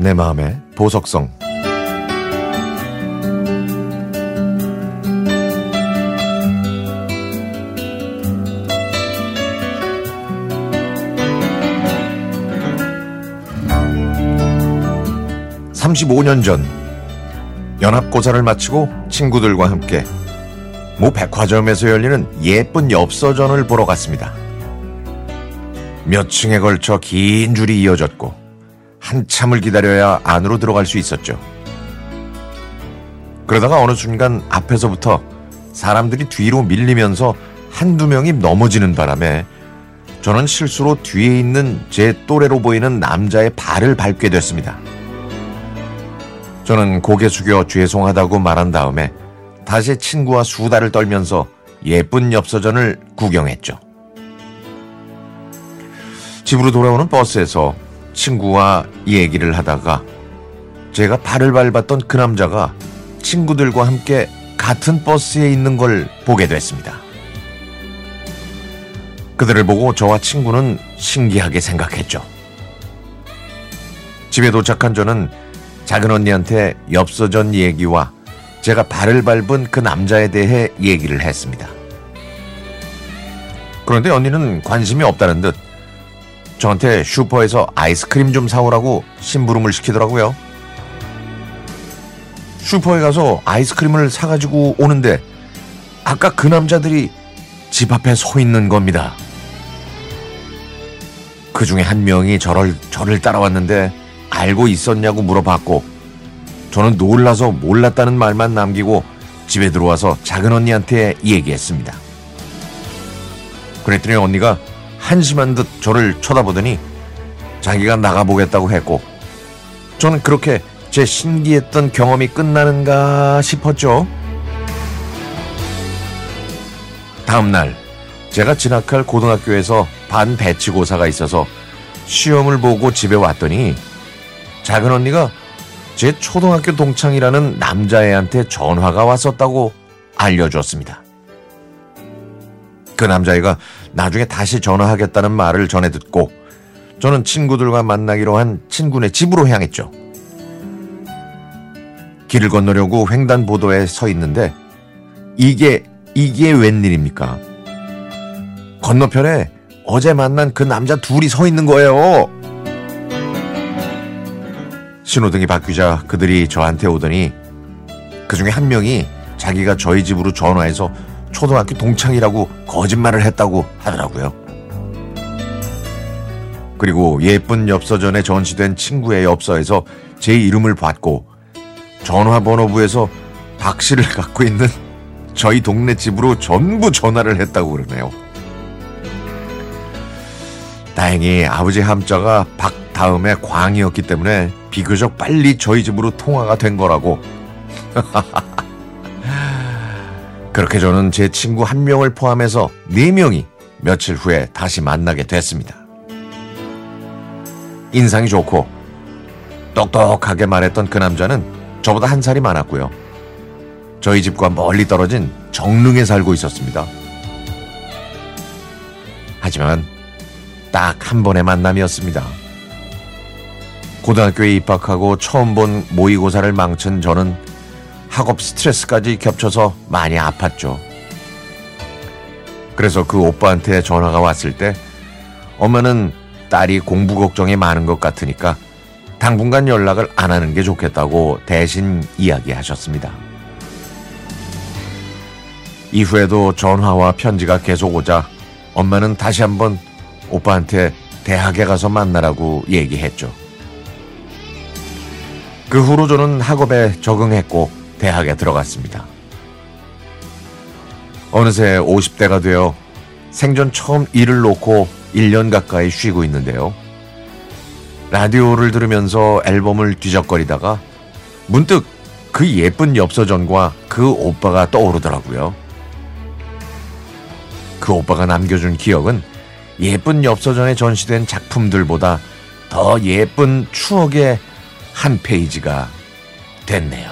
내 마음의 보석성 (35년) 전 연합고사를 마치고 친구들과 함께 모 백화점에서 열리는 예쁜 엽서전을 보러 갔습니다. 몇 층에 걸쳐 긴 줄이 이어졌고 한참을 기다려야 안으로 들어갈 수 있었죠. 그러다가 어느 순간 앞에서부터 사람들이 뒤로 밀리면서 한두 명이 넘어지는 바람에 저는 실수로 뒤에 있는 제 또래로 보이는 남자의 발을 밟게 됐습니다. 저는 고개 숙여 죄송하다고 말한 다음에 다시 친구와 수다를 떨면서 예쁜 엽서전을 구경했죠. 집으로 돌아오는 버스에서 친구와 얘기를 하다가 제가 발을 밟았던 그 남자가 친구들과 함께 같은 버스에 있는 걸 보게 됐습니다. 그들을 보고 저와 친구는 신기하게 생각했죠. 집에 도착한 저는 작은 언니한테 엽서전 얘기와 제가 발을 밟은 그 남자에 대해 얘기를 했습니다. 그런데 언니는 관심이 없다는 듯 저한테 슈퍼에서 아이스크림 좀 사오라고 심부름을 시키더라고요. 슈퍼에 가서 아이스크림을 사가지고 오는데 아까 그 남자들이 집 앞에 서 있는 겁니다. 그 중에 한 명이 저를, 저를 따라왔는데 알고 있었냐고 물어봤고 저는 놀라서 몰랐다는 말만 남기고 집에 들어와서 작은 언니한테 얘기했습니다. 그랬더니 언니가 한심한 듯 저를 쳐다보더니 자기가 나가보겠다고 했고 저는 그렇게 제 신기했던 경험이 끝나는가 싶었죠. 다음날 제가 진학할 고등학교에서 반 배치고사가 있어서 시험을 보고 집에 왔더니 작은 언니가 제 초등학교 동창이라는 남자애한테 전화가 왔었다고 알려줬습니다. 그 남자애가 나중에 다시 전화하겠다는 말을 전해 듣고 저는 친구들과 만나기로 한 친구네 집으로 향했죠. 길을 건너려고 횡단보도에 서 있는데 이게 이게 웬일입니까? 건너편에 어제 만난 그 남자 둘이 서 있는 거예요. 신호등이 바뀌자 그들이 저한테 오더니 그 중에 한 명이 자기가 저희 집으로 전화해서 초등학교 동창이라고 거짓말을 했다고 하더라고요. 그리고 예쁜 엽서전에 전시된 친구의 엽서에서 제 이름을 받고 전화번호부에서 박 씨를 갖고 있는 저희 동네 집으로 전부 전화를 했다고 그러네요. 다행히 아버지 함자가 박 다음에 광이었기 때문에 비교적 빨리 저희 집으로 통화가 된 거라고. 그렇게 저는 제 친구 한 명을 포함해서 네 명이 며칠 후에 다시 만나게 됐습니다. 인상이 좋고 똑똑하게 말했던 그 남자는 저보다 한 살이 많았고요. 저희 집과 멀리 떨어진 정릉에 살고 있었습니다. 하지만 딱 한 번의 만남이었습니다. 고등학교에 입학하고 처음 본 모의고사를 망친 저는 학업 스트레스까지 겹쳐서 많이 아팠죠. 그래서 그 오빠한테 전화가 왔을 때 엄마는 딸이 공부 걱정이 많은 것 같으니까 당분간 연락을 안 하는 게 좋겠다고 대신 이야기하셨습니다. 이후에도 전화와 편지가 계속 오자 엄마는 다시 한번 오빠한테 대학에 가서 만나라고 얘기했죠. 그 후로 저는 학업에 적응했고 대학에 들어갔습니다. 어느새 50대가 되어 생전 처음 일을 놓고 1년 가까이 쉬고 있는데요. 라디오를 들으면서 앨범을 뒤적거리다가 문득 그 예쁜 엽서전과 그 오빠가 떠오르더라고요. 그 오빠가 남겨준 기억은 예쁜 엽서전에 전시된 작품들보다 더 예쁜 추억의 한 페이지가 됐네요.